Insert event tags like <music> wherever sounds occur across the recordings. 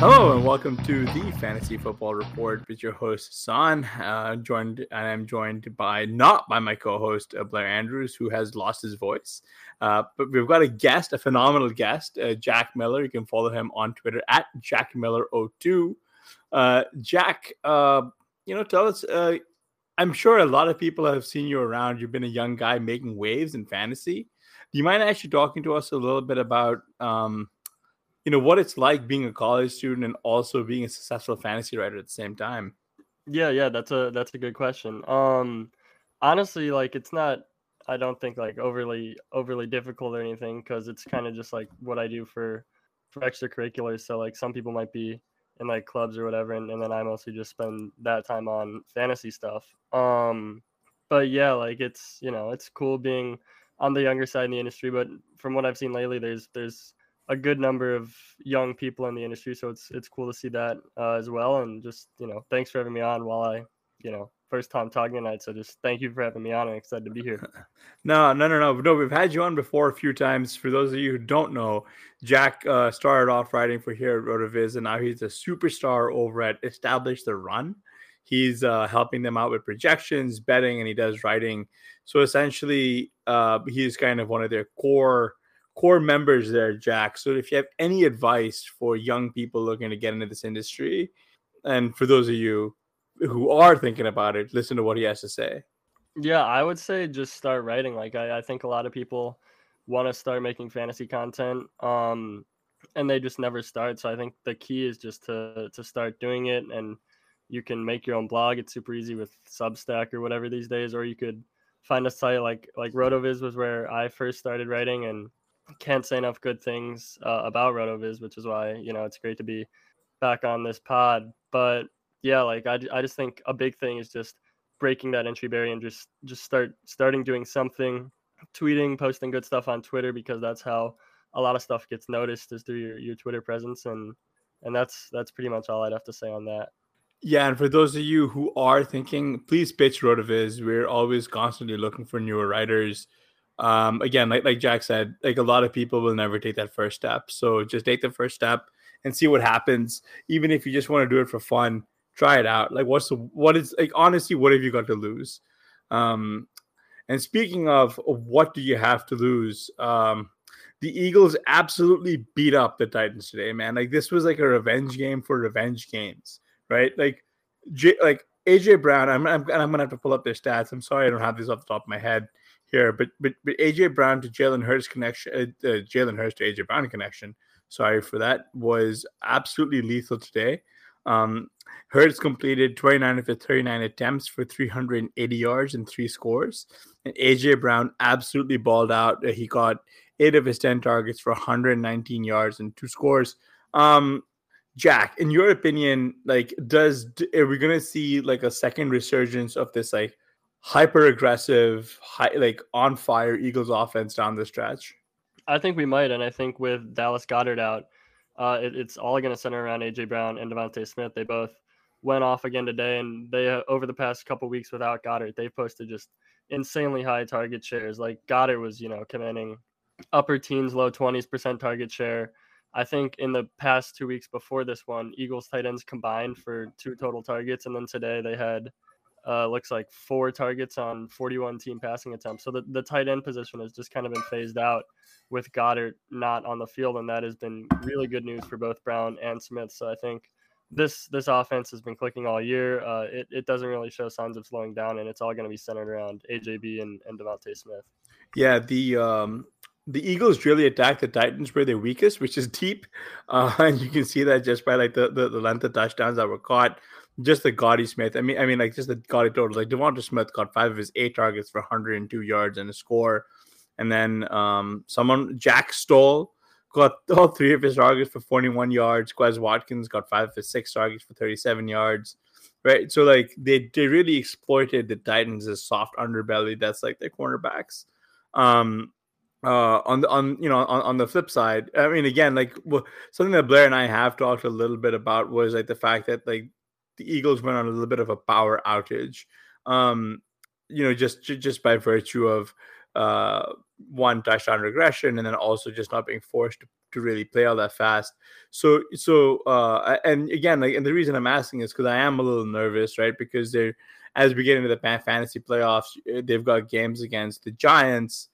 Hello and welcome to the Fantasy Football Report with your host San. Uh, joined, and I'm joined by not by my co-host uh, Blair Andrews, who has lost his voice, uh, but we've got a guest, a phenomenal guest, uh, Jack Miller. You can follow him on Twitter at Jack Miller02. Uh, Jack, uh, you know, tell us. I'm sure a lot of people have seen you around. You've been a young guy making waves in fantasy. Do you mind actually talking to us a little bit about? Um, you know what it's like being a college student and also being a successful fantasy writer at the same time. Yeah yeah that's a that's a good question. Um honestly like it's not i don't think like overly overly difficult or anything because it's kind of just like what i do for for extracurriculars. So like some people might be in like clubs or whatever and, and then i mostly just spend that time on fantasy stuff. Um but yeah like it's you know it's cool being on the younger side in the industry but from what i've seen lately there's there's a good number of young people in the industry. So it's it's cool to see that uh, as well. And just you know, thanks for having me on while I you know first time talking tonight. So just thank you for having me on. I'm excited to be here. <laughs> no, no, no, no, no. We've had you on before a few times. For those of you who don't know, Jack uh, started off writing for here at Rotoviz, and now he's a superstar over at Establish the Run. He's uh, helping them out with projections, betting, and he does writing. So essentially, uh, he's kind of one of their core core members there, Jack. So if you have any advice for young people looking to get into this industry, and for those of you who are thinking about it, listen to what he has to say. Yeah, I would say just start writing. Like I, I think a lot of people want to start making fantasy content, um, and they just never start. So I think the key is just to to start doing it, and you can make your own blog. It's super easy with Substack or whatever these days, or you could find a site like like Rotoviz was where I first started writing, and can't say enough good things uh, about Rotoviz, which is why you know it's great to be back on this pod. But yeah, like I, I just think a big thing is just breaking that entry barrier and just just start starting doing something, tweeting, posting good stuff on Twitter because that's how a lot of stuff gets noticed is through your, your Twitter presence and and that's that's pretty much all I'd have to say on that. Yeah, and for those of you who are thinking, please pitch Rotoviz. We're always constantly looking for newer writers um, again, like like Jack said, like a lot of people will never take that first step. So just take the first step and see what happens. Even if you just want to do it for fun, try it out. Like what's the what is like honestly, what have you got to lose? Um, and speaking of what do you have to lose? Um, the Eagles absolutely beat up the Titans today, man. Like this was like a revenge game for revenge games, right? Like, J- like AJ Brown. I'm, I'm, I'm gonna have to pull up their stats. I'm sorry I don't have these off the top of my head here, but but, but AJ Brown to Jalen Hurts connection, uh, uh, Jalen Hurts to AJ Brown connection. Sorry for that. Was absolutely lethal today. Um, Hurts completed 29 of his 39 attempts for 380 yards and three scores. And AJ Brown absolutely balled out. He got eight of his 10 targets for 119 yards and two scores. Um, Jack, in your opinion, like, does are we gonna see like a second resurgence of this like hyper aggressive, high, like on fire Eagles offense down the stretch? I think we might, and I think with Dallas Goedert out, uh, it, it's all going to center around AJ Brown and DeVonta Smith. They both went off again today, and they uh, over the past couple weeks without Goedert, they've posted just insanely high target shares. Like Goedert was, you know, commanding upper teens, low 20s percent target share. I think in the past two weeks before this one, Eagles tight ends combined for two total targets, and then today they had uh, looks like four targets on 41 team passing attempts. So the, the tight end position has just kind of been phased out with Goedert not on the field, and that has been really good news for both Brown and Smith. So I think this this offense has been clicking all year. Uh, it, it doesn't really show signs of slowing down, and it's all going to be centered around AJB and, and DeVonta Smith. Yeah, the um, the Eagles really attack the Titans where they're weakest, which is <laughs> deep, uh, and you can see that just by like the, the, the length of touchdowns that were caught. Just the Gotti Smith. I mean, I mean, like just the Gotti total. Like DeVonta Smith got five of his eight targets for 102 yards and a score, and then um, someone Jack Stoll got <laughs> all three of his targets for 41 yards. Quez Watkins got five of his six targets for 37 yards. Right. So like they they really exploited the Titans' soft underbelly. That's like their cornerbacks. Um, uh on the on you know on, on the flip side i mean again like well, something that blair and i have talked a little bit about was like the fact that like the eagles went on a little bit of a power outage um you know just just by virtue of uh one touchdown regression and then also just not being forced to, to really play all that fast so so uh and again like and the reason i'm asking is because i am a little nervous right because they're as we get into the fantasy playoffs they've got games against the giants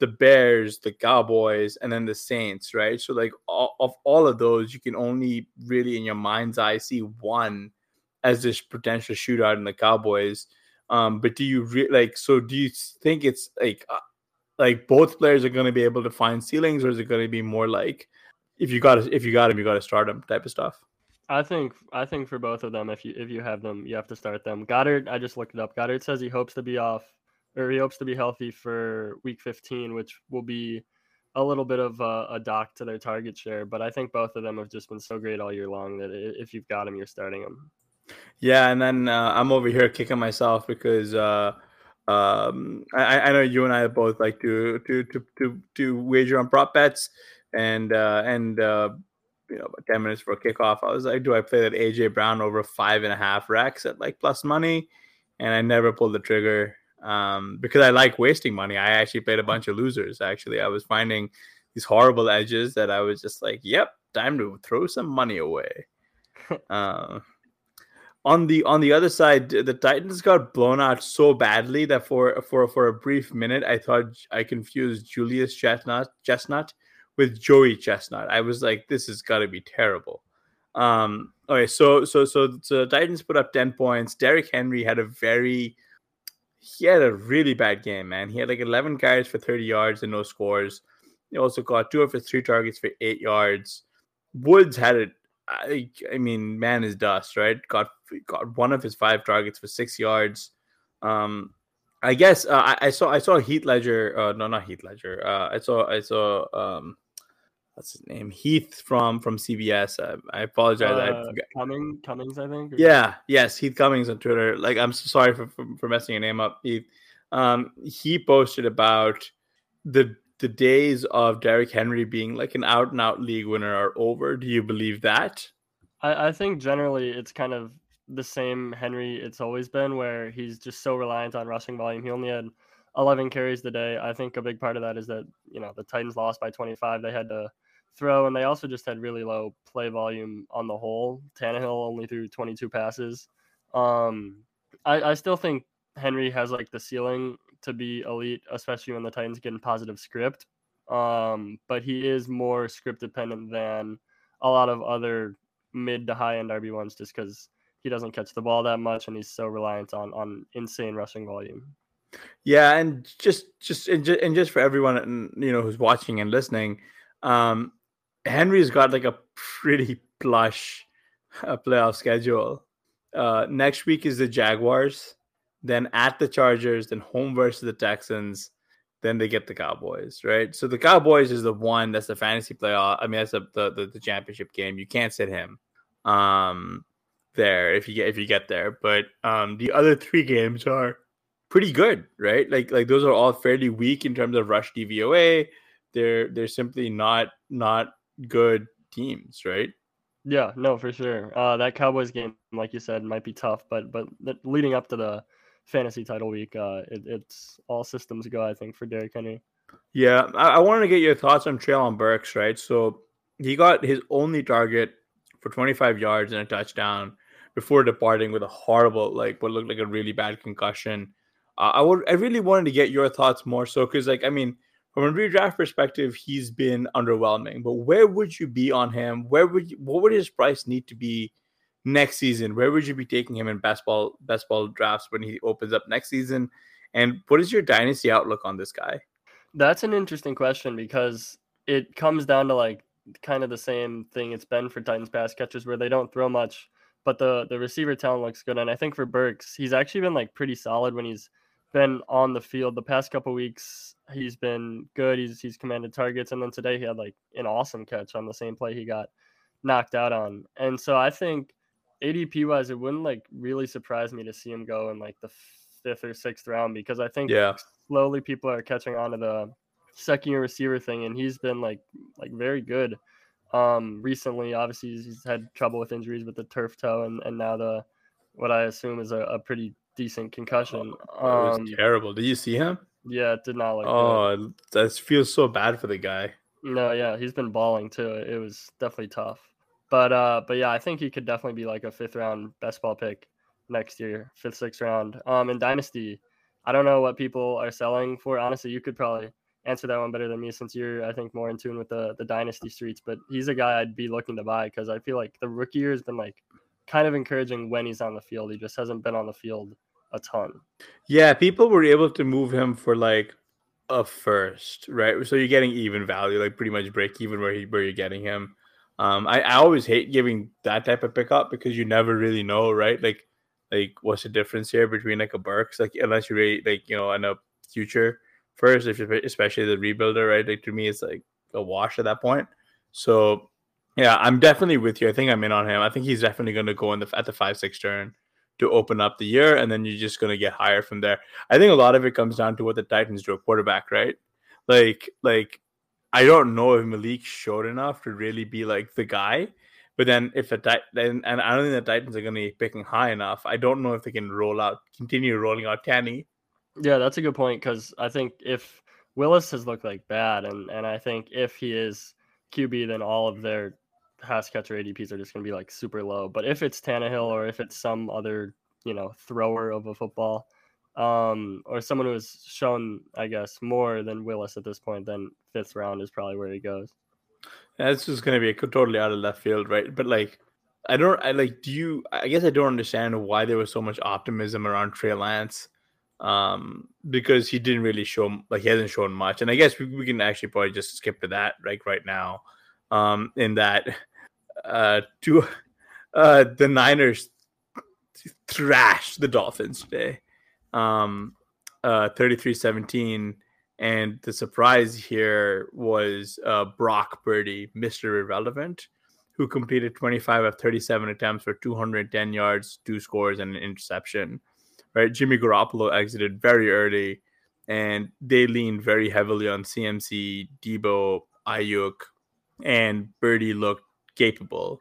the Bears, the Cowboys, and then the Saints, right? So like all, of all of those, you can only really in your mind's eye see one as this potential shootout in the Cowboys. Um, but do you re- like? So do you think it's like uh, like both players are going to be able to find ceilings, or is it going to be more like if you got if you got him, you got to start him type of stuff? I think I think for both of them, if you if you have them, you have to start them. Goedert, I just looked it up. Goedert says he hopes to be off or he hopes to be healthy for week 15, which will be a little bit of a, a, dock to their target share. But I think both of them have just been so great all year long that if you've got them, you're starting them. Yeah, and then uh, I'm over here kicking myself because uh, um, I, I, know you and I both like to to to to, to wager on prop bets, and uh, and uh, you know, about ten minutes for a kickoff, I was like, do I play that AJ Brown over five and a half racks at like plus money? And I never pulled the trigger um, because I like wasting money. I actually played a bunch of losers. Actually, I was finding these horrible edges that I was just like, "Yep, time to throw some money away." <laughs> on the on the other side, the Titans got blown out so badly that for for for a brief minute, I thought I confused Julius Chestnut Chestnut with Joey Chestnut. I was like, "This has got to be terrible." Um, okay, so so so so the Titans put up ten points. Derrick Henry had a very he had a really bad game, man. He had like 11 carries for 30 yards and no scores. He also got two of his three targets for eight yards. Woods had it. I, I mean, man is dust, right? Got got one of his five targets for six yards. Um, I guess uh, I, I, saw I saw Heath Ledger. Uh, no, not Heath Ledger. Uh, I saw I saw um, what's his name? Heath from from CBS. I, I apologize. Uh, I Cummings, Cummings, I think. Or... Yeah, yes, Heath Cummings on Twitter. Like, I'm so sorry for, for, for messing your name up, Heath. Um, he posted about the the days of Derrick Henry being like an out and out league winner are over. Do you believe that? I, I think generally it's kind of the same Henry it's always been, where he's just so reliant on rushing volume. He only had 11 carries today. I think a big part of that is that you know the Titans lost by 25. They had to throw, and they also just had really low play volume on the whole. Tannehill only threw 22 passes. Um, I, I still think Henry has like the ceiling to be elite, especially when the Titans get in positive script. Um, but he is more script dependent than a lot of other mid to high end RB ones, just because he doesn't catch the ball that much and he's so reliant on on insane rushing volume. Yeah, and just just and just, and just for everyone you know who's watching and listening, um, Henry's got like a pretty plush uh, playoff schedule. Uh, next week is the Jaguars, then at the Chargers, then home versus the Texans, then they get the Cowboys, right? So the Cowboys is the one that's the fantasy playoff. I mean, that's the, the the championship game. You can't sit him um there if you get if you get there. But um the other three games are pretty good, right? Like like those are all fairly weak in terms of rush DVOA. They're they're simply not not good teams, right? Yeah, no, for sure. Uh, that Cowboys game, like you said, might be tough, but but leading up to the fantasy title week, uh, it, it's all systems go. I think for Derrick Henry. Yeah, I, I wanted to get your thoughts on Treylon Burks, right? So he got his only target for 25 yards and a touchdown before departing with a horrible, like what looked like a really bad concussion. Uh, I would, I really wanted to get your thoughts more so because, like, I mean, from a redraft perspective, he's been underwhelming. But where would you be on him? Where would you, what would his price need to be next season? Where would you be taking him in best ball best ball drafts when he opens up next season? And what is your dynasty outlook on this guy? That's an interesting question because it comes down to like kind of the same thing it's been for Titans pass catchers where they don't throw much, but the the receiver talent looks good. And I think for Burks, he's actually been like pretty solid when he's been on the field. The past couple weeks, he's been good. He's he's commanded targets, and then today he had like an awesome catch on the same play he got knocked out on. And so I think ADP wise, it wouldn't like really surprise me to see him go in like the fifth or sixth round because I think yeah. slowly people are catching on to the second year receiver thing, and he's been like like very good. Um, recently, obviously, he's had trouble with injuries with the turf toe, and and now the what I assume is a, a pretty decent concussion. Oh, um, terrible. Did you see him? Yeah, it did not look. Oh, good. that feels so bad for the guy. No, yeah, he's been balling too. It was definitely tough. But uh, but yeah, I think he could definitely be like a fifth round best ball pick next year, fifth, sixth round. Um, in Dynasty, I don't know what people are selling for. Honestly, you could probably answer that one better than me since you're, I think, more in tune with the the Dynasty streets. But he's a guy I'd be looking to buy because I feel like the rookie year has been like kind of encouraging when he's on the field. He just hasn't been on the field a ton. Yeah, people were able to move him for like a first, right? So you're getting even value, like pretty much break even where he where you're getting him. Um, I, I always hate giving that type of pickup because you never really know, right? Like, like what's the difference here between like a Burks, like unless you really like you know in a future first, if especially the rebuilder, right? Like to me, it's like a wash at that point. So yeah, I'm definitely with you. I think I'm in on him. I think he's definitely going to go in the at the five six turn to open up the year, and then you're just going to get higher from there. I think a lot of it comes down to what the Titans do a quarterback, right? Like like I don't know if Malik showed enough to really be like the guy. But then if the then and I don't think the Titans are going to be picking high enough. I don't know if they can roll out, continue rolling out Kenny. Yeah, that's a good point because I think if Willis has looked like bad, and and I think if he is QB, then all of their pass catcher ADPs are just going to be like super low. But if it's Tannehill or if it's some other you know thrower of a football, um, or someone who has shown, I guess, more than Willis at this point, then fifth round is probably where he goes. It's just going to be totally out of left field, right? But like, I don't, I like, do you, I guess I don't understand why there was so much optimism around Trey Lance um, because he didn't really show, like, he hasn't shown much. And I guess we, we can actually probably just skip to that, like, right now, um, in that, uh, to, uh, the Niners thrashed the Dolphins today um, uh, 33-17. And the surprise here was uh, Brock Purdy, Mr. Irrelevant, who completed 25 of 37 attempts for 210 yards, two scores, and an interception. Right, Jimmy Garoppolo exited very early, and they leaned very heavily on CMC, Deebo, Aiyuk, and Purdy looked capable.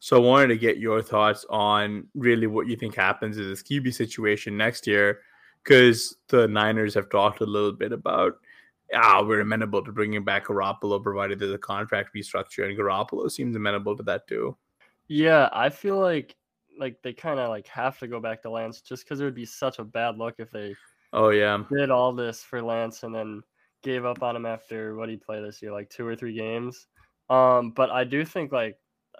So I wanted to get your thoughts on really what you think happens in this QB situation next year because the Niners have talked a little bit about, ah, we're amenable to bringing back Garoppolo provided there's a contract restructure, and Garoppolo seems amenable to that too. Yeah, I feel like like they kind of like have to go back to Lance just because it would be such a bad look if they. Oh yeah. Did all this for Lance and then gave up on him after what he played this year, like two or three games. Um, but I do think like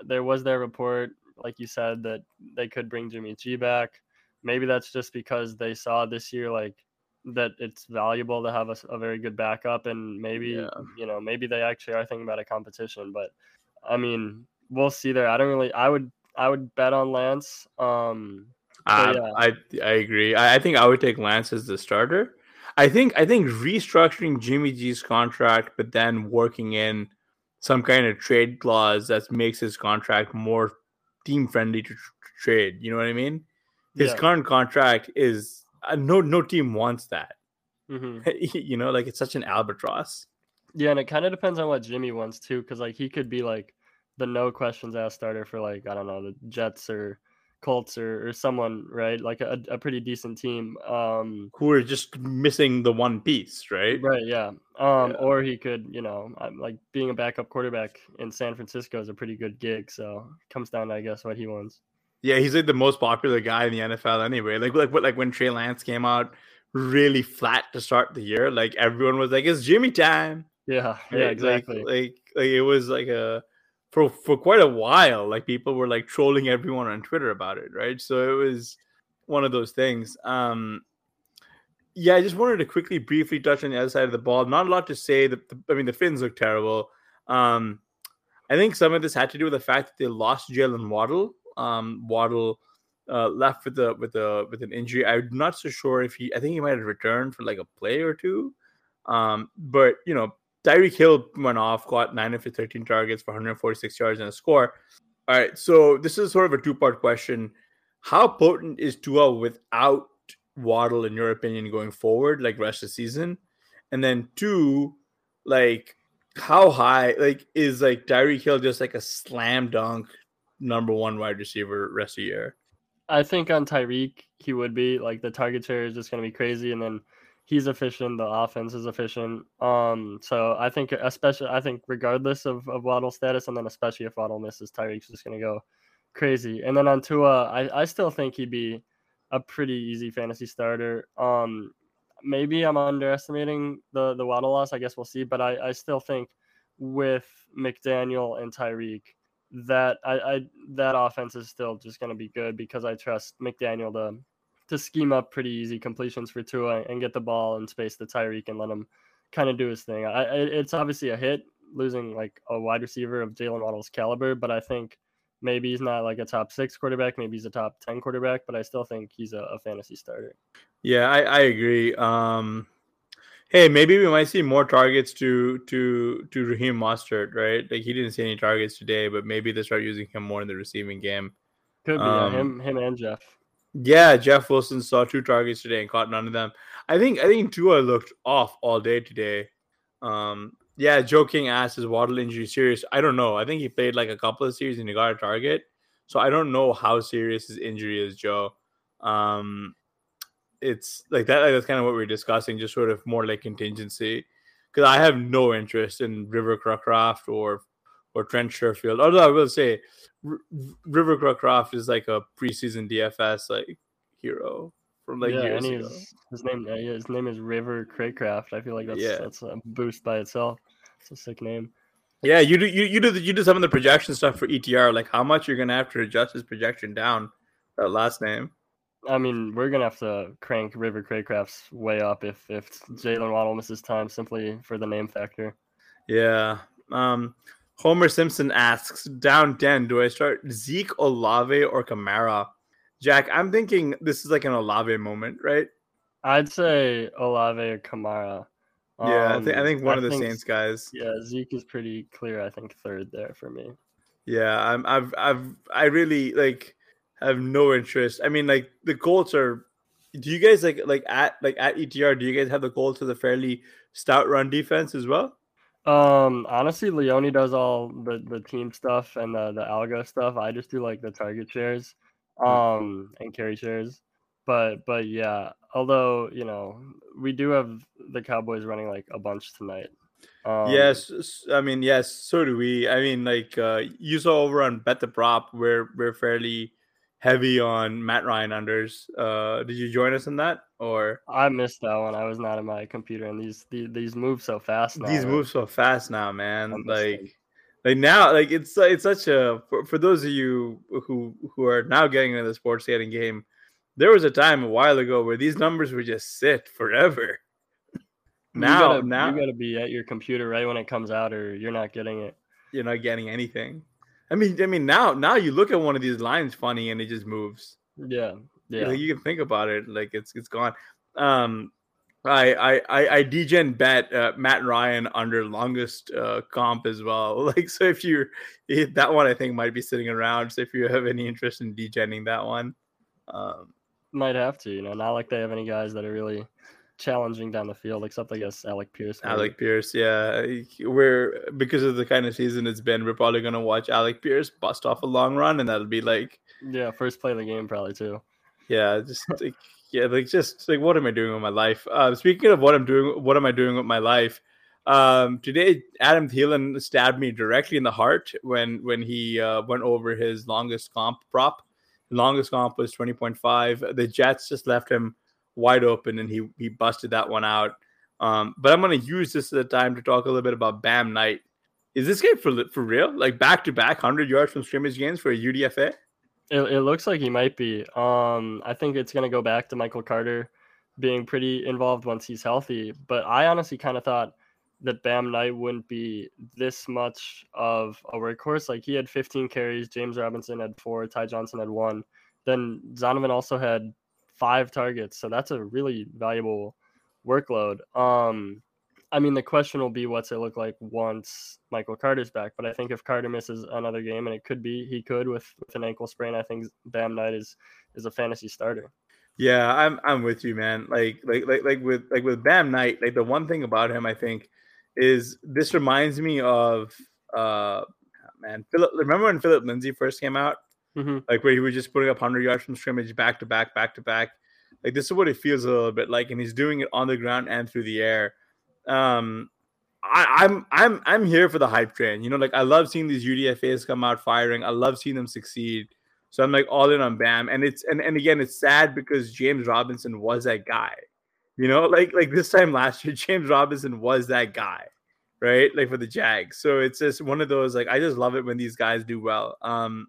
there was their report, like you said, that they could bring Jimmy G back maybe that's just because they saw this year like that it's valuable to have a, a very good backup and maybe yeah. you know maybe they actually are thinking about a competition but i mean we'll see there i don't really i would i would bet on lance um uh, yeah. i i agree I, I think i would take lance as the starter i think i think restructuring jimmy g's contract but then working in some kind of trade clause that makes his contract more team friendly to trade you know what i mean his yeah. current contract is uh, no no team wants that. Mm-hmm. <laughs> you know, like it's such an albatross. Yeah, and it kind of depends on what Jimmy wants too, because like he could be like the no questions asked starter for like I don't know the Jets or Colts or, or someone, right? Like a, a pretty decent team. Um, who are just missing the one piece, right? Right. Yeah. Um, yeah. or he could, you know, like being a backup quarterback in San Francisco is a pretty good gig. So comes down to I guess what he wants. Yeah, he's like the most popular guy in the NFL anyway. Like like like when Trey Lance came out really flat to start the year, like everyone was like, "It's Jimmy time." Yeah. Yeah. Exactly. Like, like, like it was like a for for quite a while like people were like trolling everyone on twitter about it right so it was one of those things um yeah i just wanted to quickly briefly touch on the other side of the ball not a lot to say that i mean the finns look terrible um i think some of this had to do with the fact that they lost jaylen waddle um waddle uh, left with the with the with an injury. I'm not so sure if he. I think he might have returned for like a play or two. Um, but you know, Tyreek Hill went off, got nine of his 13 targets for 146 yards and a score. All right, so this is sort of a two part question. How potent is Tua without Waddle, in your opinion, going forward, like rest of the season? And then two, like how high, like is like Tyreek Hill just like a slam dunk number one wide receiver rest of the year? I think on Tyreek he would be like the target share is just going to be crazy, and then he's efficient. The offense is efficient. Um, so I think, especially, I think regardless of, of Waddle's status, and then especially if Waddle misses, Tyreek's just gonna go crazy. And then on Tua, I, I still think he'd be a pretty easy fantasy starter. Um, maybe I'm underestimating the the Waddle loss. I guess we'll see. But I, I still think with McDaniel and Tyreek, that I, I that offense is still just going to be good because I trust McDaniel to to scheme up pretty easy completions for Tua and get the ball and space the Tyreek and let him kind of do his thing. I, it's obviously a hit losing like a wide receiver of Jaylen Waddle's caliber, but I think maybe he's not like a top six quarterback, maybe he's a top ten quarterback, but I still think he's a, a fantasy starter. Yeah, I, I agree. Um, hey, maybe we might see more targets to to to Raheem Mostert, right? Like he didn't see any targets today, but maybe they start using him more in the receiving game. Could be um, yeah, him, him and Jeff. Yeah, Jeff Wilson saw two targets today and caught none of them. I think I think Tua looked off all day today. Um, yeah, Joe King asked is Waddle injury serious? I don't know. I think he played like a couple of series and he got a target. So I don't know how serious his injury is, Joe. Um, it's like that. That's kind of what we are discussing, just sort of more like contingency. Because I have no interest in River Cracraft or or Trent Sherfield. Although I will say, R- River Cracraft is like a preseason DFS like hero from like yeah, years ago. His name, uh, his name is River Cracraft. I feel like that's yeah. that's a boost by itself. It's a sick name. Yeah, you do you, you do the, you do some of the projection stuff for ETR, like how much you're gonna have to adjust his projection down. That last name. I mean, we're gonna have to crank River Cracraft's way up if if Jaylen Waddle misses time simply for the name factor. Yeah. Um. Homer Simpson asks, down 10, do I start Zeke, Olave, or Kamara? Jack, I'm thinking this is like an Olave moment, right? I'd say Olave or Kamara. Yeah, um, I, think, I think one I of the think, Saints guys. Yeah, Zeke is pretty clear. I think third there for me. Yeah, I'm. I've. I've. I really like have no interest. I mean, like the Colts are. Do you guys like like at like at ETR? Do you guys have the Colts as a fairly stout run defense as well? Um, honestly, Leone does all the, the team stuff and the, the algo stuff. I just do like the target shares, um, and carry shares. But but yeah, although you know we do have the Cowboys running like a bunch tonight. Um, yes, I mean yes, so do we. I mean like uh, you saw over on Bet the Prop, we're we're fairly heavy on Matt Ryan unders. Uh, did you join us in that or? I missed that one. I was not in my computer, and these these, these move so fast. Now, these move so fast now, man. Like, like now, like it's it's such a for, for those of you who who are now getting into the sports betting game. There was a time a while ago where these numbers would just sit forever. now, you gotta, now you got to be at your computer right when it comes out, or you're not getting it. You're not getting anything. I mean, I mean now now you look at one of these lines funny and it just moves. Yeah, yeah. Like, you can think about it like it's it's gone. Um, I I I, I degen bet uh, Matt Ryan under longest uh, comp as well. <laughs> Like so, if you that one, I think might be sitting around. So if you have any interest in degenning that one, um, might have to. You know, not like they have any guys that are really challenging down the field, except I guess Alec Pierce. Maybe. Alec Pierce, yeah. We're because of the kind of season it's been, we're probably gonna watch Alec Pierce bust off a long run, and that'll be like Yeah, first play of the game probably too. Yeah, just like yeah, like just like what am I doing with my life? Uh, speaking of what I'm doing, what am I doing with my life? Um, today, Adam Thielen stabbed me directly in the heart when when he uh, went over his longest comp prop. The longest comp was twenty point five. The Jets just left him wide open, and he he busted that one out. Um, but I'm going to use this as a time to talk a little bit about Bam Knight. Is this game for for real? Like back to back, hundred yards from scrimmage games for a UDFA? It, it looks like he might be. Um, I think it's going to go back to Michael Carter being pretty involved once he's healthy. But I honestly kind of thought that Bam Knight wouldn't be this much of a workhorse. Like he had 15 carries, James Robinson had four, Ty Johnson had one. Then Zonovan also had five targets, so that's a really valuable workload. Um, I mean, the question will be what's it look like once Michael Carter's back. But I think if Carter misses another game, and it could be he could with with an ankle sprain, I think Bam Knight is is a fantasy starter. Yeah, I'm I'm with you, man. Like like like like with like with Bam Knight, like the one thing about him, I think, is this reminds me of uh man, Phillip. Remember when Phillip Lindsay first came out? Mm-hmm. Like where he was just putting up hundred yards from scrimmage, back to back, back to back. Like this is what it feels a little bit like, and he's doing it on the ground and through the air um, I, am I'm, I'm I'm here for the hype train. You know, like I love seeing these UDFA's come out firing. I love seeing them succeed. So I'm like all in on Bam. And it's and, and again, it's sad because James Robinson was that guy. You know, <laughs> like like this time last year, James Robinson was that guy, right? Like for the Jags. So it's just one of those like I just love it when these guys do well. Um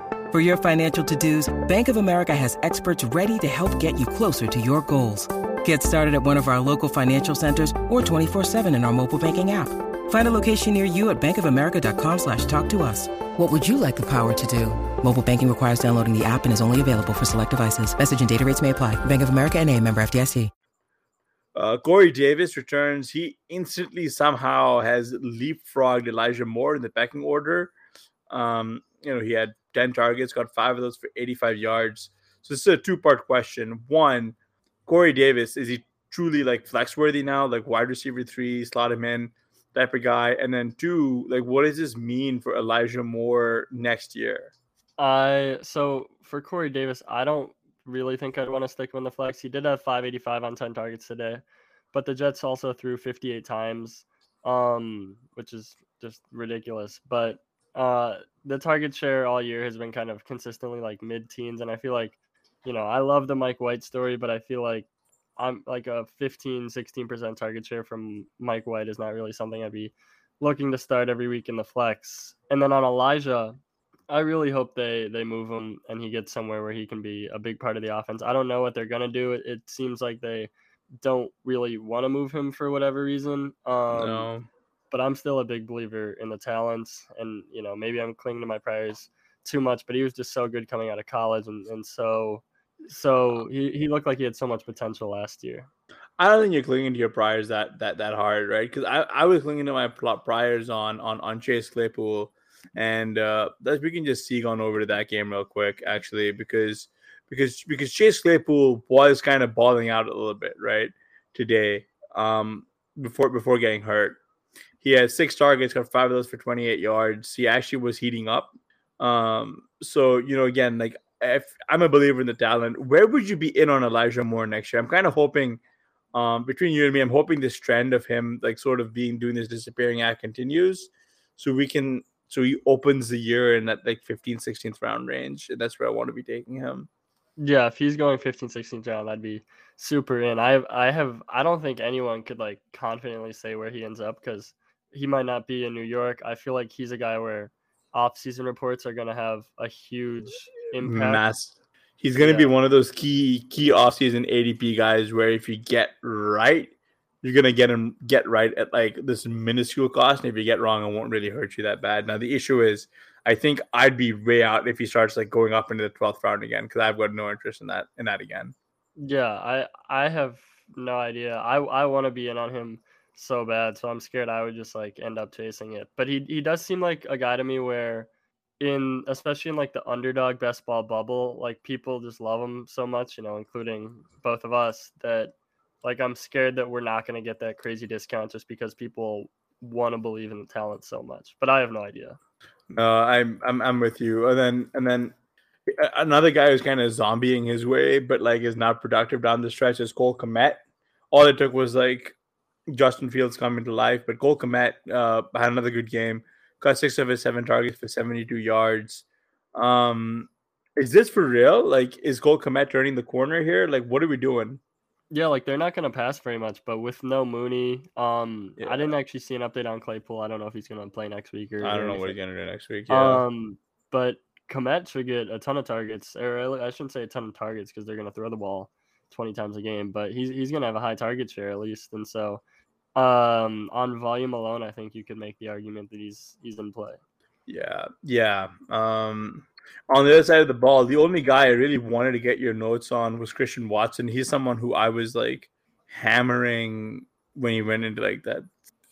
For your financial to-dos, Bank of America has experts ready to help get you closer to your goals. Get started at one of our local financial centers or 24-7 in our mobile banking app. Find a location near you at bankofamerica.com slash talk to us. What would you like the power to do? Mobile banking requires downloading the app and is only available for select devices. Message and data rates may apply. Bank of America and a member FDIC. Uh, Corey Davis returns. He instantly somehow has leapfrogged Elijah Moore in the pecking order. Um, you know, he had 10 targets, got five of those for 85 yards. So this is a two part question. One, Corey Davis, is he truly like flex worthy now, like wide receiver three, slot him in type of guy? And then two, like what does this mean for Elijah Moore next year? I so for Corey Davis, I don't really think I'd want to stick him in the flex. He did have 585 on 10 targets today, but the Jets also threw 58 times, um, which is just ridiculous. But uh, the target share all year has been kind of consistently like mid teens. And I feel like, you know, I love the Mike White story, but I feel like I'm like a 15, 16% target share from Mike White is not really something I'd be looking to start every week in the flex. And then on Elijah, I really hope they they move him and he gets somewhere where he can be a big part of the offense. I don't know what they're gonna do. It, it seems like they don't really want to move him for whatever reason. Um, no but I'm still a big believer in the talents. And, you know, maybe I'm clinging to my priors too much, but he was just so good coming out of college. And, and so, so he, he looked like he had so much potential last year. I don't think you're clinging to your priors that that that hard, right? Because I, I was clinging to my priors on on on Chase Claypool, and uh, that we can just see on over to that game real quick, actually, because because because Chase Claypool was kind of balling out a little bit, right, today, um, before before getting hurt, he had six targets, got five of those for 28 yards. He actually was heating up. Um, so you know, again, like if I'm a believer in the talent, where would you be in on Elijah Moore next year? I'm kind of hoping, um, between you and me, I'm hoping this trend of him like sort of being doing this disappearing act continues, so we can so he opens the year in that like 15th, 16th round range, and that's where I want to be taking him. Yeah, if he's going 15, 16th round, I'd be super in. I I have I don't think anyone could like confidently say where he ends up because he might not be in New York. I feel like he's a guy where off-season reports are going to have a huge impact. Mass. He's going to Yeah. be one of those key key off-season ADP guys where if you get right, you're going to get him get right at like this minuscule cost, and if you get wrong, it won't really hurt you that bad. Now the issue is, I think I'd be way out if he starts like going up into the 12th round again because I've got no interest in that in that again. Yeah, I I have no idea. I I want to be in on him so bad, so I'm scared I would just like end up chasing it. But he he does seem like a guy to me where in especially in like the underdog best ball bubble, like people just love him so much, you know, including both of us that like I'm scared that we're not going to get that crazy discount just because people want to believe in the talent so much. But I have no idea. No, I'm I'm I'm with you. And then and then another guy who's kind of zombieing his way, but like is not productive down the stretch is Cole Kmet. All it took was like Justin Fields coming to life, but Cole Kmet uh, had another good game. Got six of his seven targets for 72 yards. Um, is this for real? Like, is Cole Kmet turning the corner here? Like, what are we doing? Yeah, like they're not going to pass very much, but with no Mooney, um, Yeah. I didn't actually see an update on Claypool. I don't know if he's going to play next week or. I don't know what he's gonna do next week. Yeah. Um, but Kmet should get a ton of targets, or I I shouldn't say a ton of targets because they're going to throw the ball twenty times a game. But he's he's going to have a high target share at least, and so um, on volume alone, I think you could make the argument that he's he's in play. Yeah, yeah. Um, on the other side of the ball, the only guy I really wanted to get your notes on was Christian Watson. He's someone who I was like hammering when he went into like that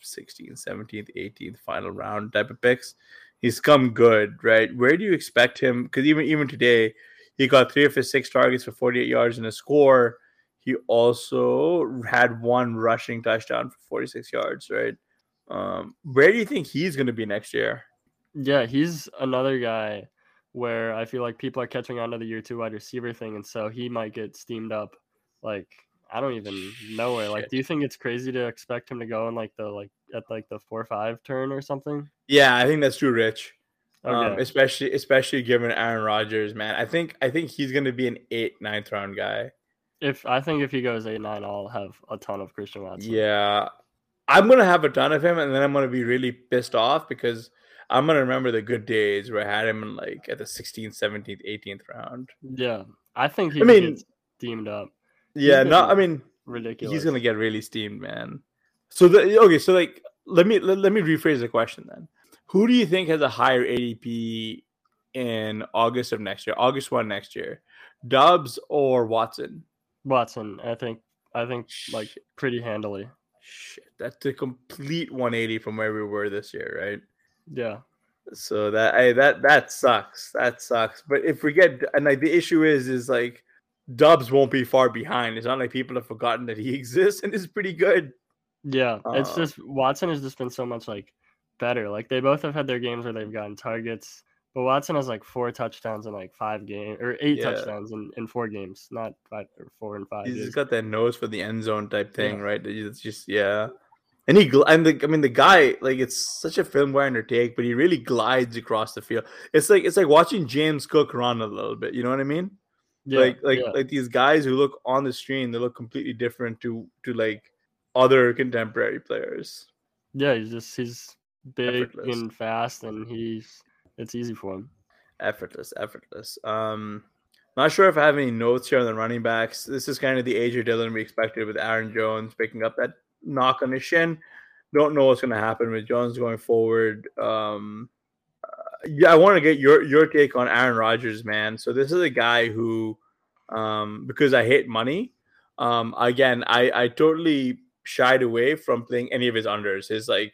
16th, 17th, 18th final round type of picks. He's come good, right? Where do you expect him? Because even even today, he got three of his six targets for 48 yards and a score. He also had one rushing touchdown for 46 yards, right? Um, where do you think he's going to be next year? Yeah, he's another guy where I feel like people are catching on to the year two wide receiver thing, and so he might get steamed up. Like I don't even know where. Like, do you think it's crazy to expect him to go in like the like at like the four five turn or something? Yeah, I think that's too rich. Um, especially especially given Aaron Rodgers, man. I think I think he's gonna be an eight, ninth round guy. If I think if he goes eight nine, I'll have a ton of Christian Watson. Yeah. I'm gonna have a ton of him and then I'm gonna be really pissed off because I'm gonna remember the good days where I had him in like at the 16th, 17th, 18th round. yeah. I think he I mean- gets steamed up. Yeah, been no, I mean Ridiculous. he's gonna get really steamed, man. So the okay, so like let me let, let me rephrase the question then. Who do you think has a higher ADP in August of next year, August one next year, Doubs or Watson? Watson. I think. I think like pretty handily. Shit, that's a complete 180 from where we were this year, right? Yeah. So that I, that that sucks. That sucks. But if we get and like the issue is is like Doubs won't be far behind. It's not like people have forgotten that he <laughs> exists and is pretty good. Yeah, it's Uh, just Watson has just been so much like better. Like they both have had their games where they've gotten targets, but Watson has like four touchdowns in like five games or eight Yeah. touchdowns in, in four games, not five or four and five. He's It's- just got that nose for the end zone type thing, Yeah. right? It's just yeah. And he and the I mean the guy like it's such a film grinder take, but he really glides across the field. It's like it's like watching James Cook run a little bit. You know what I mean? yeah, like like like these guys who look on the screen, they look completely different to to like other contemporary players. yeah, he's just he's big Effortless. and fast, and he's it's easy for him. Effortless, effortless. Um, not sure if I have any notes here on the running backs. This is kind of the age of Dillon we expected with Aaron Jones picking up that knock on his shin. Don't know what's going to happen with Jones going forward. Um, uh, yeah, I want to get your your take on Aaron Rodgers, man. So this is a guy who, um, because I hate money. Um, again, I I totally shied away from playing any of his unders. His like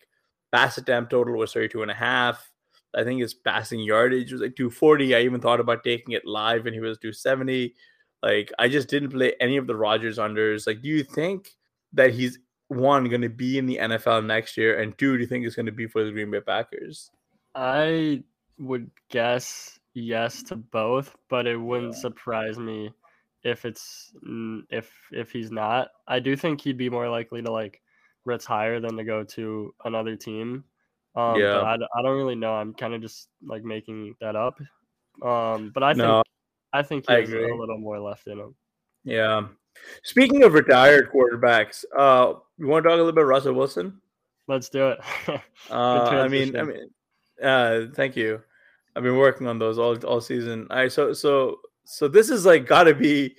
pass attempt total was 32 and a half. I think his passing yardage was like 240. I even thought about taking it live and he was 270. Like I just didn't play any of the Rodgers unders. Like, do you think that he's one going to be in the NFL next year, and two, do you think it's going to be for the Green Bay Packers? I would guess yes to both, but it wouldn't surprise me if it's if if he's not. I do think he'd be more likely to like retire than to go to another team. Um, yeah, I, I don't really know. I'm kind of just like making that up. Um, but I think no, I think he I has agree. a little more left in him. Yeah. Speaking of retired quarterbacks, uh, you want to talk a little bit Russell Wilson? Let's do it. <laughs> uh, I mean, I mean, uh, thank you. I've been working on those all all season. I so so so this is like got to be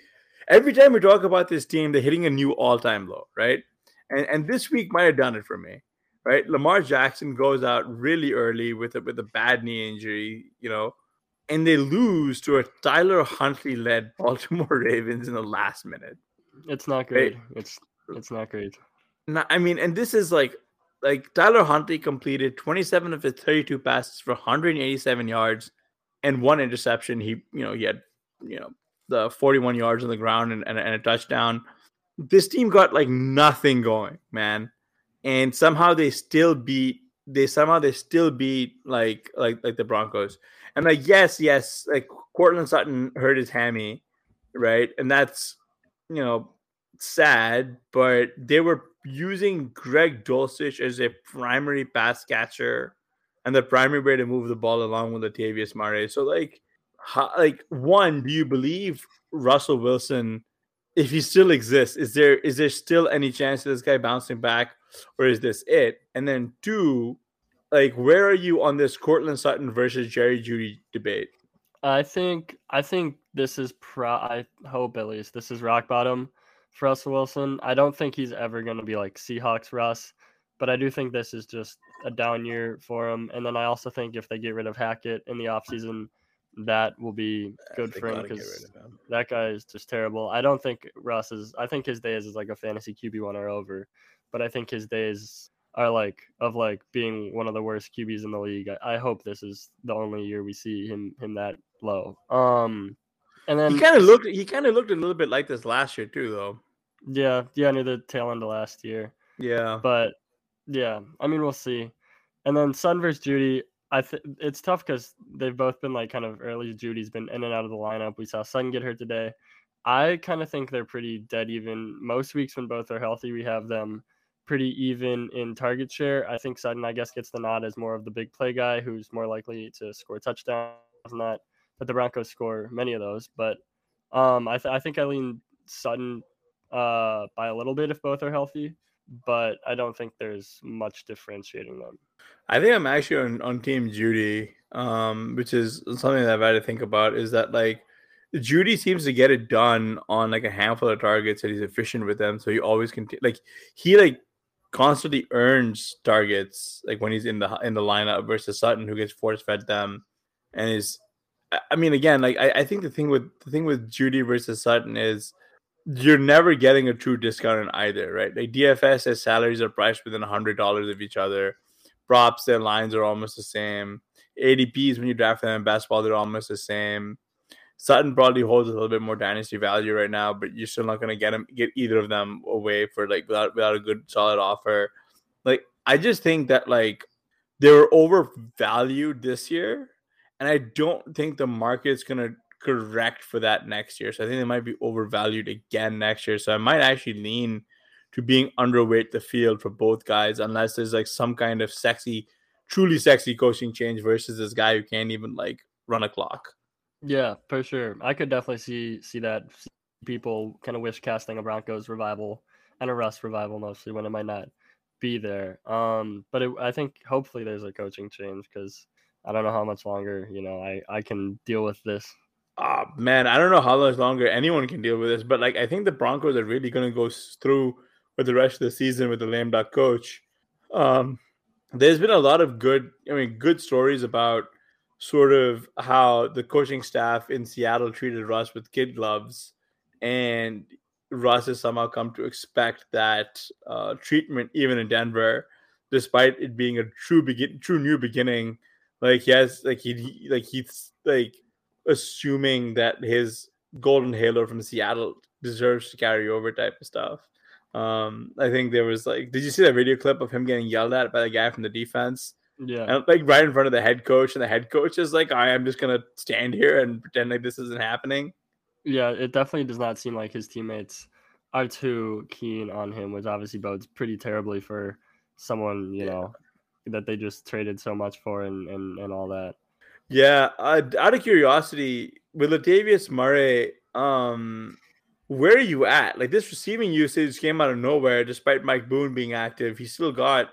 every time we talk about this team, they're hitting a new all time low, right? And and this week might have done it for me, right? Lamar Jackson goes out really early with a with a bad knee injury, you know, and they lose to a Tyler Huntley led <laughs> Baltimore Ravens in the last minute. It's not great. Right? It's it's not great. Not, I mean, and this is like like Tyler Huntley completed 27 of his 32 passes for 187 yards and one interception. He, you know, he had, you know, the 41 yards on the ground and, and, and a touchdown. This team got like nothing going, man. And somehow they still beat they somehow they still beat like like like the Broncos. And like yes, yes, like Courtland Sutton hurt his hammy, right? And that's you know sad, but they were using Greg Dulcich as a primary pass catcher and the primary way to move the ball along with Latavius Murray. So like how, like one, do you believe Russell Wilson if he still exists, is there is there still any chance of this guy bouncing back or is this it? And then two, like where are you on this Courtland Sutton versus Jerry Jeudy debate? I think I think this is pro I hope at least this is rock bottom for Russell Wilson. I don't think he's ever going to be like Seahawks Russ, but I do think this is just a down year for him. And then I also think if they get rid of Hackett in the offseason, that will be good for him because that guy is just terrible. I don't think Russ is, I think his days is like a fantasy QB1 are over, but I think his days are like of like being one of the worst QBs in the league. I, I hope this is the only year we see him him that low. Um, and then he kind of looked he kind of looked a little bit like this last year too, though. Yeah, yeah, near the tail end of last year. Yeah, but yeah, I mean we'll see. And then Sutton versus Jeudy, I think it's tough because they've both been like kind of early. Jeudy's been in and out of the lineup. We saw Sutton get hurt today. I kind of think they're pretty dead even. Most weeks when both are healthy, we have them pretty even in target share. I think Sutton, I guess, gets the nod as more of the big play guy who's more likely to score touchdowns than that. But the Broncos score many of those. But um, I, th- I think I lean Sutton uh, by a little bit if both are healthy, but I don't think there's much differentiating them. I think I'm actually on, on Team Jeudy, um, which is something that I've had to think about. Is that like Jeudy seems to get it done on like a handful of targets, and he's efficient with them, so he always can like he like constantly earns targets like when he's in the in the lineup versus Sutton, who gets force fed them, and is I mean again like I, I think the thing with the thing with Jeudy versus Sutton is you're never getting a true discount in either, right? Like DFS says salaries are priced within a hundred dollars of each other. Props, their lines are almost the same. ADPs when you draft them in best ball, they're almost the same. Sutton probably holds a little bit more dynasty value right now, but you're still not going to get them get either of them away for like without without a good solid offer. Like I just think that like they were overvalued this year, and I don't think the market's going to correct for that next year. So I think they might be overvalued again next year. So I might actually lean to being underweight the field for both guys, unless there's like some kind of sexy, truly sexy coaching change versus this guy who can't even like run a clock. Yeah, for sure. I could definitely see see that people kind of wish casting a Broncos revival and a Russ revival mostly when it might not be there. Um, but it, I think hopefully there's a coaching change because I don't know how much longer you know I I can deal with this uh, man, I don't know how much longer anyone can deal with this, but like I think the Broncos are really going to go through with the rest of the season with the lame duck coach. Um, there's been a lot of good, I mean, good stories about sort of how the coaching staff in Seattle treated Russ with kid gloves, and Russ has somehow come to expect that uh, treatment even in Denver, despite it being a true begin, true new beginning. Like yes, like he, like he's like assuming that his golden halo from Seattle deserves to carry over type of stuff. Um, I think there was like, did you see that video clip of him getting yelled at by the guy from the defense? Yeah. And, like right in front of the head coach, and the head coach is like, I am just gonna stand here and pretend like this isn't happening. Yeah, it definitely does not seem like his teammates are too keen on him, which obviously bodes pretty terribly for someone, you Yeah. know, that they just traded so much for and and, and all that. Yeah, uh, out of curiosity, with Latavius Murray, um, where are you at? Like this receiving usage came out of nowhere, despite Mike Boone being active. He still got,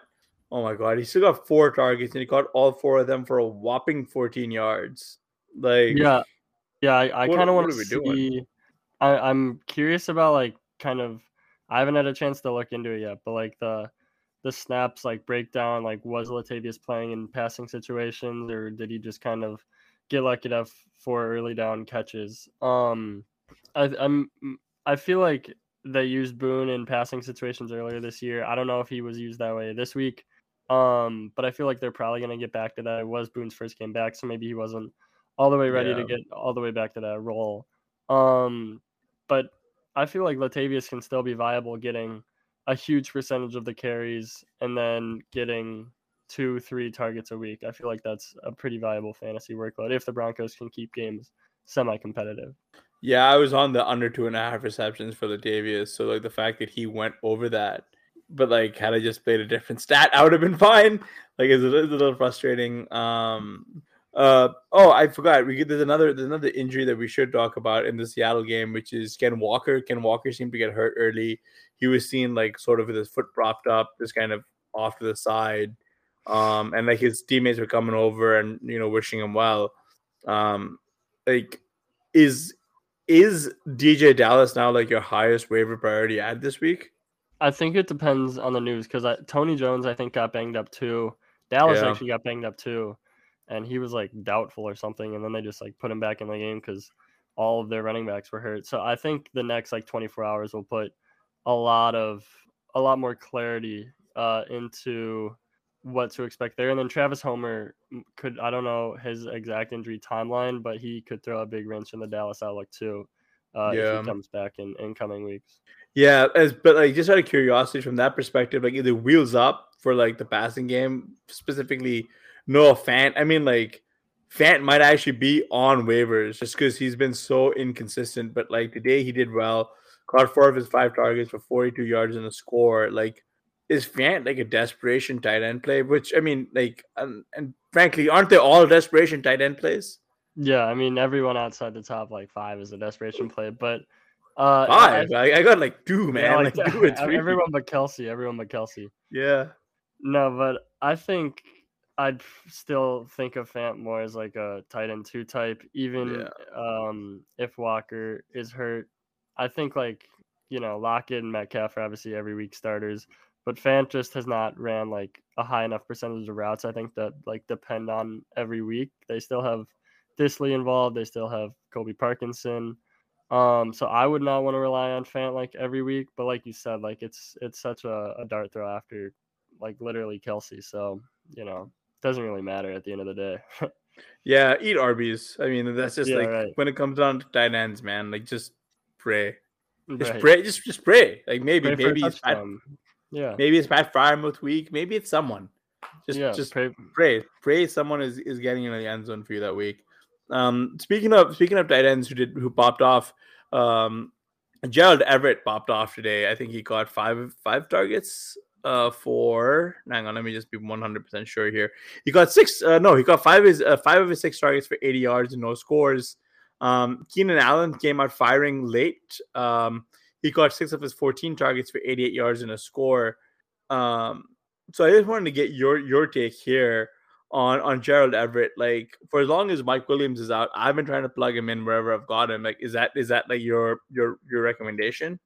oh my god, he still got four targets, and he got all four of them for a whopping 14 yards. Like, Yeah. Yeah, I, I kind of want to doing? see. I, I'm curious about like kind of. I haven't had a chance to look into it yet, but like the the snaps like breakdown, like was Latavius playing in passing situations, or did he just kind of get lucky enough for early down catches? Um, I, I'm I feel like they used Boone in passing situations earlier this year. I don't know if he was used that way this week. Um, but I feel like they're probably gonna get back to that. It was Boone's first game back, so maybe he wasn't all the way ready Yeah. to get all the way back to that role. Um, but I feel like Latavius can still be viable getting a huge percentage of the carries and then getting two, three targets a week. I feel like that's a pretty viable fantasy workload if the Broncos can keep games semi competitive. yeah, I was on the under two and a half receptions for Latavius, so like the fact that he went over that, but like had I just played a different stat, I would have been <laughs> fine. Like it's a, it's a little frustrating. Um, uh, oh, I forgot. We get there's another there's another injury that we should talk about in the Seattle game, which is Ken Walker. Ken Walker seemed to get hurt early. He was seen like sort of with his foot propped up, just kind of off to the side. Um, and like his teammates were coming over and you know wishing him well. Um, like is is DeeJay Dallas now like your highest waiver priority ad this week? I think it depends on the news because Tony Jones, I think, got banged up too. Dallas Yeah. actually got banged up too, and he was like doubtful or something, and then they just like put him back in the game because all of their running backs were hurt. So I think the next like 24 hours will put a lot of a lot more clarity uh, into what to expect there. And then Travis Homer could I don't know his exact injury timeline, but he could throw a big wrench in the Dallas outlook too uh, if he comes back in in coming weeks. Yeah, as but like just out of curiosity from that perspective, like either wheels up for like the passing game, specifically Noah Fant. I mean, like Fant might actually be on waivers just because he's been so inconsistent. But like today he did well, caught four of his five targets for 42 yards and a score. Like, is Fant like a desperation tight end play? Which I mean, like, and, and frankly, aren't they all desperation tight end plays? Yeah, I mean everyone outside the top like five is a desperation play, but uh, I- Five. I, I got like two, yeah, man. like, like, <laughs> two or three. everyone but Kelce, everyone but Kelce. Yeah. No, but I think I'd still think of Fant more as like a tight end two type, even um, if Walker is hurt. I think like you know Lockett and Metcalf are obviously every week starters, but Fant just has not ran like a high enough percentage of routes. I think that like depend on every week. They still have Dissly involved. They still have Colby Parkinson. Um, so I would not want to rely on Fant like every week, but like you said, like it's it's such a, a dart throw after like literally Kelce. So you know, doesn't really matter at the end of the day. <laughs> Yeah, eat Arby's. I mean, that's just Yeah, like right. when it comes down to tight ends, man. Like just pray, just Right. pray, just just pray. Like maybe Pray maybe it's Pat. Yeah. maybe it's Pat Freiermuth week. Maybe it's someone. Just yeah. just pray. pray, pray. Someone is is getting into the end zone for you that week. Um, speaking of speaking of tight ends who did who popped off, um, Gerald Everett popped off today. I think he caught five five targets. Uh, for hang on, let me just be one hundred percent sure here. He got six. Uh, no, he got five his uh, five of his six targets for eighty yards and no scores. Um, Keenan Allen came out firing late. Um, he got six of his fourteen targets for eighty-eight yards and a score. Um, so I just wanted to get your your take here on on Gerald Everett. Like for as long as Mike Williams is out, I've been trying to plug him in wherever I've got him. Like, is that is that like your your your recommendation?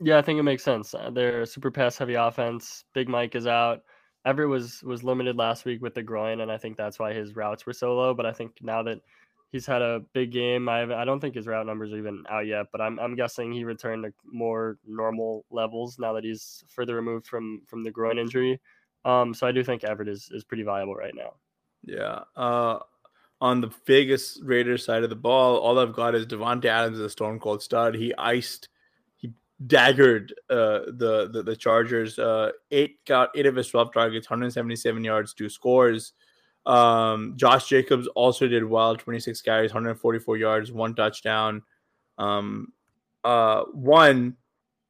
Yeah, I think it makes sense. Uh, They're super pass heavy offense. Big Mike is out. Everett was was limited last week with the groin, and I think that's why his routes were so low. But I think now that he's had a big game, I I don't think his route numbers are even out yet. But I'm I'm guessing he returned to more normal levels now that he's further removed from from the groin injury. Um, so I do think Everett is is pretty viable right now. Yeah. Uh, on the Vegas Raiders side of the ball, all I've got is Davante Adams a stone cold stud. He iced, daggered uh, the, the the Chargers. Uh, eight got eight of his twelve targets, 177 yards, two scores. Um, Josh Jacobs also did well, 26 carries, 144 yards, one touchdown. Um, uh, one,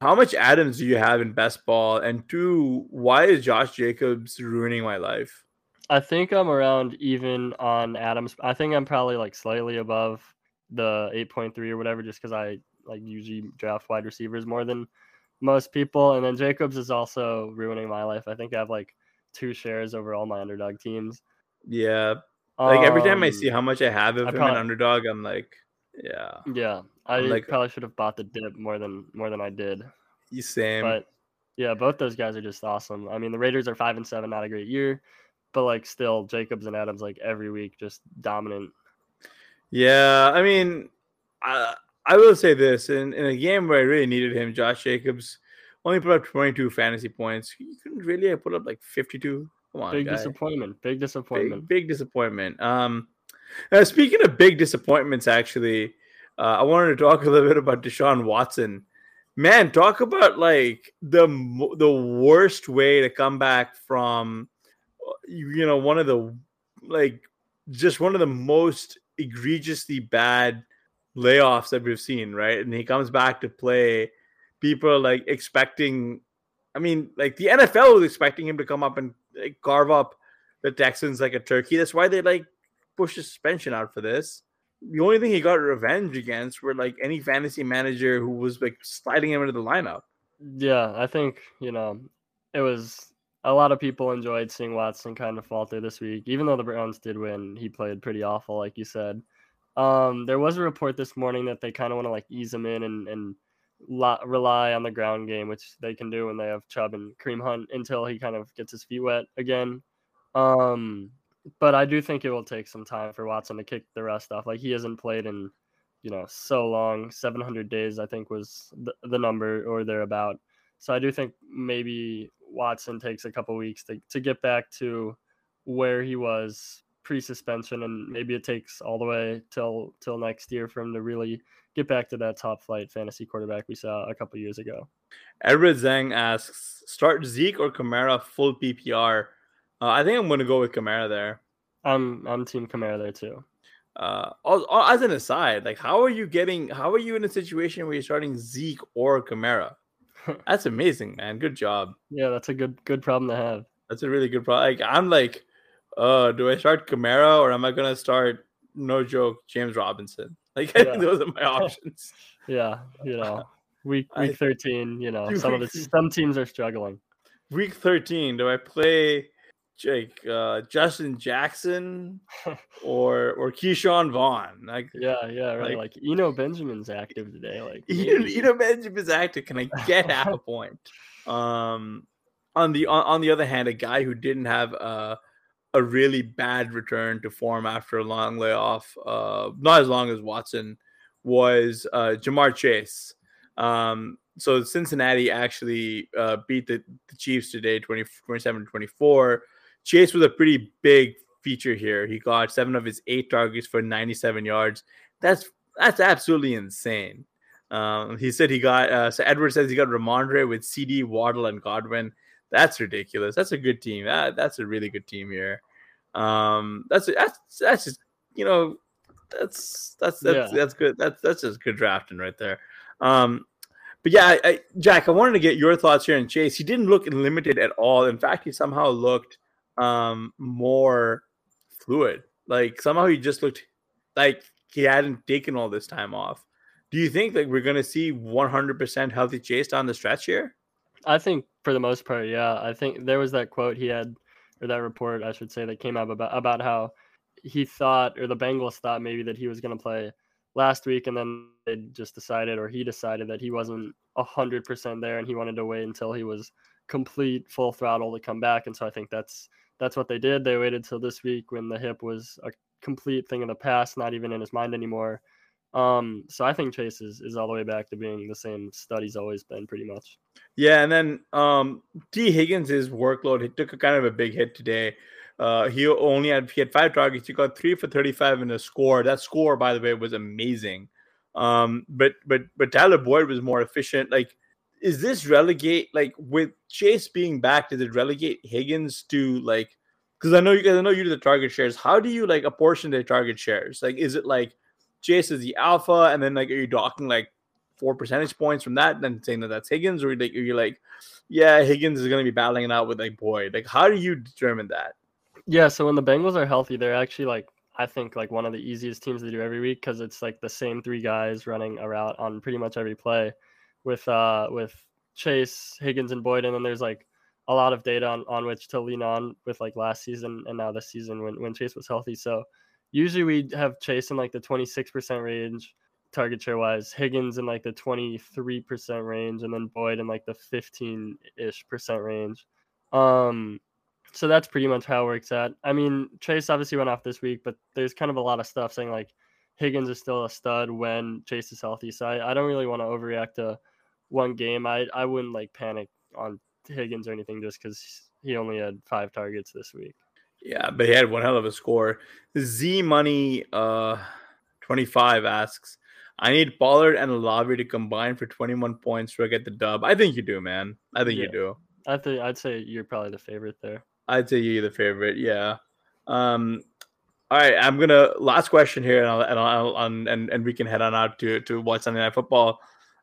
how much Adams do you have in best ball? And two, why is Josh Jacobs ruining my life? I think I'm around even on Adams. I think I'm probably like slightly above the 8.3 or whatever, just because I like usually draft wide receivers more than most people. And then Jacobs is also ruining my life. I think I have like two shares over all my underdog teams. Yeah. Like every time I see Um, how much I have of I him probably- in underdog, I'm like, yeah, Yeah, I like- probably should have bought the dip more than more than I did. you same. But yeah, both those guys are just awesome. I mean, the Raiders are five and seven, not a great year, but like still Jacobs and Adams like every week just dominant. Yeah, I mean, I I will say this in, in a game where I really needed him, Josh Jacobs only put up 22 fantasy points. He couldn't really have put up like 52. Come on, Big guy. disappointment. Big disappointment. Big, big disappointment. Um, uh, speaking of big disappointments, actually, uh, I wanted to talk a little bit about Deshaun Watson. Man, talk about like the the worst way to come back from, you you know, one of the like just one of the most egregiously bad layoffs that we've seen, right? And he comes back to play. People like expecting. I mean, like the NFL was expecting him to come up and like, carve up the Texans like a turkey. That's why they like the suspension out for this. The only thing he got revenge against were like any fantasy manager who was like sliding him into the lineup. Yeah, I think, you know, it was a lot of people enjoyed seeing Watson kind of falter this week. Even though the Browns did win, he played pretty awful, like you said. Um, there was a report this morning that they kind of want to like ease him in and and lo- rely on the ground game, which they can do when they have Chubb and Kareem Hunt until he kind of gets his feet wet again. Um, but I do think it will take some time for Watson to kick the rest off. Like he hasn't played in, you know, so long. 700 days, I think, was the, the number or thereabout. So I do think maybe Watson takes a couple weeks to, to get back to where he was pre-suspension, and maybe it takes all the way till till next year for him to really get back to that top flight fantasy quarterback we saw a couple years ago. Edward Zhang asks, start Zeke or Kamara full PPR. Uh, I think I'm going to go with Kamara there. I'm I'm Team Kamara there too. Uh, as an aside, like how are you getting? How are you in a situation where you're starting Zeke or Kamara? <laughs> That's amazing, man. Good job. Yeah, that's a good good problem to have. That's a really good problem. Like I'm like, uh, do I start Kamara or am I gonna start? No joke, James Robinson. <laughs> Like Yeah. those are my <laughs> options. Yeah, you know, <laughs> week I- week 13, you know, Dude, some of the some teams are struggling. Week 13, do I play Jake uh, Justin Jackson or or Ke'Shawn Vaughn? Like Yeah, yeah, right. Like- Like, Eno Benjamin's active today. Like you know Benjamin's active. Can I get half a point? Um, on the on, on the other hand, a guy who didn't have a a really bad return to form after a long layoff, uh, not as long as Watson, was uh, Ja'Marr Chase. Um, so Cincinnati actually uh, beat the, the Chiefs today, 20, 27 24. Chase was a pretty big feature here. He got seven of his eight targets for 97 yards. That's that's absolutely insane. Um, he said he got uh, so Edward says he got Rhamondre with CeeDee, Waddle, and Godwin. That's ridiculous. That's a good team. That, that's a really good team here. Um, that's that's that's just you know that's that's that's Yeah. that's good. That's that's just good drafting right there. Um, but yeah, I, I, Jack, I wanted to get your thoughts here And Chase. He didn't look limited at all. In fact, he somehow looked um more fluid. Like somehow he just looked like he hadn't taken all this time off. Do you think that we're gonna see 100% healthy Chase down the stretch here? I think for the most part, yeah. I think there was that quote he had, or that report, I should say, that came out about about how he thought, or the Bengals thought maybe that he was going to play last week, and then they just decided, or he decided that he wasn't hundred percent there, and he wanted to wait until he was complete full throttle to come back. And so I think that's that's what they did. They waited till this week when the hip was a complete thing of the past, not even in his mind anymore. Um, so I think Chase is, is all the way back to being the same stud he's always been, pretty much. Yeah, and then um Tee Higgins' workload he took a kind of a big hit today. Uh, he only had he had five targets. He got three for thirty-five in a score. That score, by the way, was amazing. Um, but but but Tyler Boyd was more efficient. Like is this relegate like with Chase being back? Does it relegate Higgins to like? Because I know you guys, I know you do the target shares. How do you like apportion the target shares? Like, is it like Chase is the alpha, and then like are you docking like four percentage points from that, and then saying that that's Higgins, or like are you like, yeah, Higgins is going to be battling it out with like Boyd? Like, how do you determine that? Yeah, so when the Bengals are healthy, they're actually like I think like one of the easiest teams to do every week because it's like the same three guys running a route on pretty much every play, with uh with Chase, Higgins, and Boyd, and then there's like a lot of data on, on which to lean on with like last season and now this season when, when Chase was healthy. So usually we have Chase in like the 26% range target share wise, Higgins in like the 23% range, and then Boyd in like the 15 ish percent range. Um, so that's pretty much how it works out. I mean, Chase obviously went off this week, but there's kind of a lot of stuff saying like Higgins is still a stud when Chase is healthy. So I, I don't really want to overreact to one game. I, I wouldn't like panic on Higgins or anything just because he only had five targets this week. Yeah, but he had one hell of a score. Z Money uh 25 asks, I need Pollard and Olave to combine for 21 points to get the dub. I think you do, man. I think yeah. you do. I think I'd say you're probably the favorite there. I'd say you're the favorite. Yeah. Um. All right, I'm gonna last question here, and I'll, and I'll, and and we can head on out to to watch Sunday Night Football.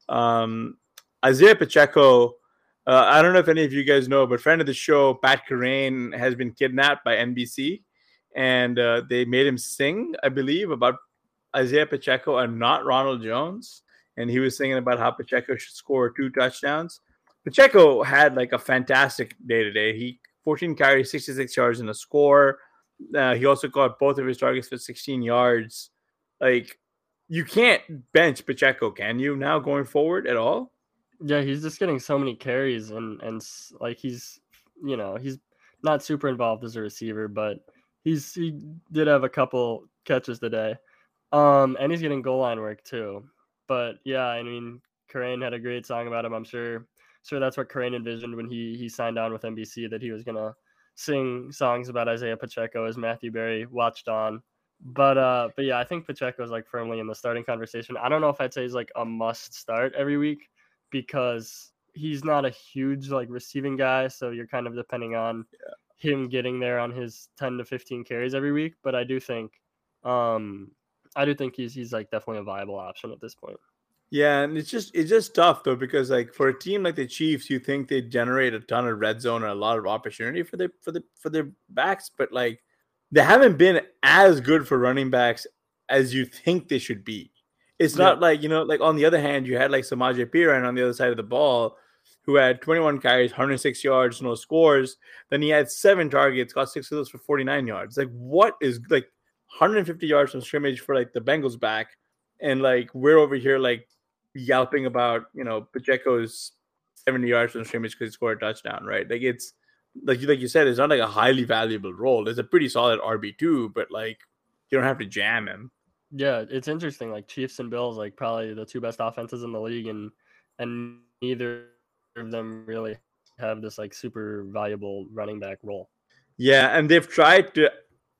Um, Isaiah Pacheco. Uh, I don't know if any of you guys know, but friend of the show, Pat Kerrane, has been kidnapped by NBC, and uh, they made him sing, I believe, about Isaiah Pacheco and not Ronald Jones. And he was singing about how Pacheco should score two touchdowns. Pacheco had like a fantastic day today. He 14 carries, 66 yards in a score. Uh, he also got both of his targets for 16 yards. Like, you can't bench Pacheco, can you, now going forward at all? Yeah, he's just getting so many carries and and like he's you know he's not super involved as a receiver, but he's he did have a couple catches today. Um, and he's getting goal line work too. But yeah, I mean, Kerrane had a great song about him. I'm sure, sure that's what Kerrane envisioned when he he signed on with NBC that he was gonna sing songs about Isaiah Pacheco as Matthew Berry watched on. But uh, but yeah, I think Pacheco is like firmly in the starting conversation. I don't know if I'd say he's like a must start every week because he's not a huge like receiving guy, so you're kind of depending on yeah. him getting there on his 10 to 15 carries every week. But I do think um I do think he's he's like definitely a viable option at this point. Yeah, and it's just it's just tough though because like for a team like the Chiefs, you think they generate a ton of red zone and a lot of opportunity for their for the for their backs, but like they haven't been as good for running backs as you think they should be. It's yeah. not like you know, like on the other hand, you had like Samaje Perine on the other side of the ball, who had 21 carries, 106 yards, no scores. Then he had seven targets, got six of those for 49 yards. Like, what is like 150 yards from scrimmage for like the Bengals back, and like we're over here like yelping about you know Pacheco's 70 yards from scrimmage because he scored a touchdown, right? Like it's like like you said, it's not like a highly valuable role. It's a pretty solid RB two, but like you don't have to jam him. Yeah, it's interesting. Like Chiefs and Bills, like probably the two best offenses in the league, and and neither of them really have this like super valuable running back role. Yeah, and they've tried to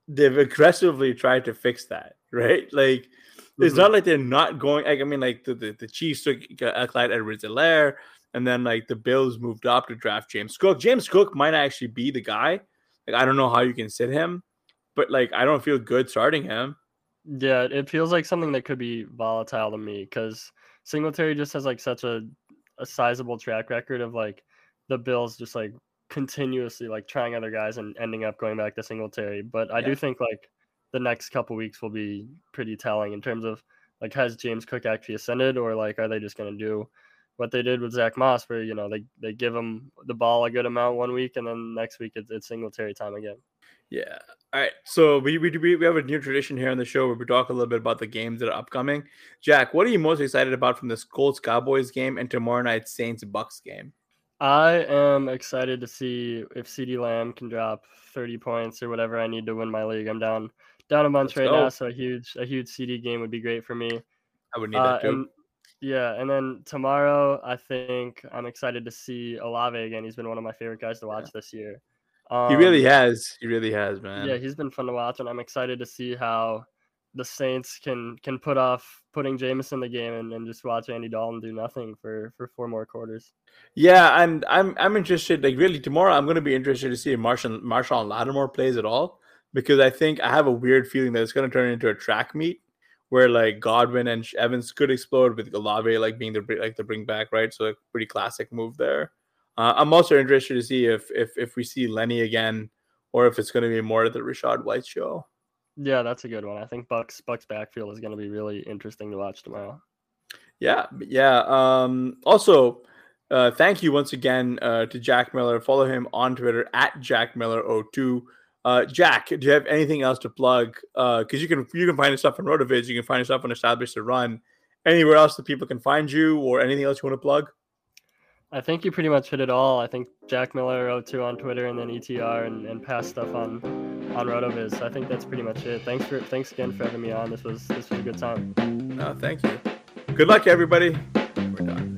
they've aggressively tried to fix that, <laughs> right? Like mm-hmm. it's not like they're not going. Like I mean, like the the, the Chiefs took uh, Clyde Edwards-Helaire, and then like the Bills moved up to draft James Cook. James Cook might actually be the guy. Like I don't know how you can sit him, but like I don't feel good starting him. Yeah, it feels like something that could be volatile to me because Singletary just has like such a a sizable track record of like the Bills just like continuously like trying other guys and ending up going back to Singletary. But I yeah. do think like the next couple weeks will be pretty telling in terms of like has James Cook actually ascended or like are they just going to do what they did with Zach Moss where you know they, they give him the ball a good amount one week and then next week it's, it's Singletary time again. Yeah. All right. So we, we we have a new tradition here on the show where we talk a little bit about the games that are upcoming. Jack, what are you most excited about from this Colts Cowboys game and tomorrow night's Saints Bucks game? I am excited to see if CeeDee Lamb can drop 30 points or whatever I need to win my league. I'm down down a bunch Let's right go. now, so a huge a huge CeeDee game would be great for me. I would need uh, that too. And, yeah, and then tomorrow I think I'm excited to see Olave again. He's been one of my favorite guys to watch yeah. this year. Um, he really um, has. He really has, man. Yeah, he's been fun to watch, and I'm excited to see how the Saints can can put off putting Jameis in the game and, and just watch Andy Dalton do nothing for for four more quarters. Yeah, and I'm I'm interested. Like really, tomorrow I'm going to be interested to see if Marshall Marshall Lattimore plays at all because I think I have a weird feeling that it's going to turn into a track meet where like Godwin and Evans could explode with Olave like being the like the bring back right. So a pretty classic move there. Uh, I'm also interested to see if if if we see Lenny again or if it's going to be more of the Rachaad White show. Yeah, that's a good one. I think Bucks Bucks backfield is going to be really interesting to watch tomorrow. Yeah, yeah. Um, also, uh, thank you once again uh, to Jack Miller. Follow him on Twitter at Jack Miller02. Uh, Jack, do you have anything else to plug? Because uh, you can you can find stuff on Rotoviz, you can find stuff on Establish The Run. Anywhere else that people can find you, or anything else you want to plug? I think you pretty much hit it all. I think Jack Miller 02 on Twitter and then ETR and, and past stuff on on Rotoviz. I think that's pretty much it. Thanks for thanks again for having me on. This was this was a good time. No, thank you. Good luck, everybody. We're done.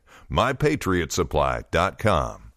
mypatriotsupply.com.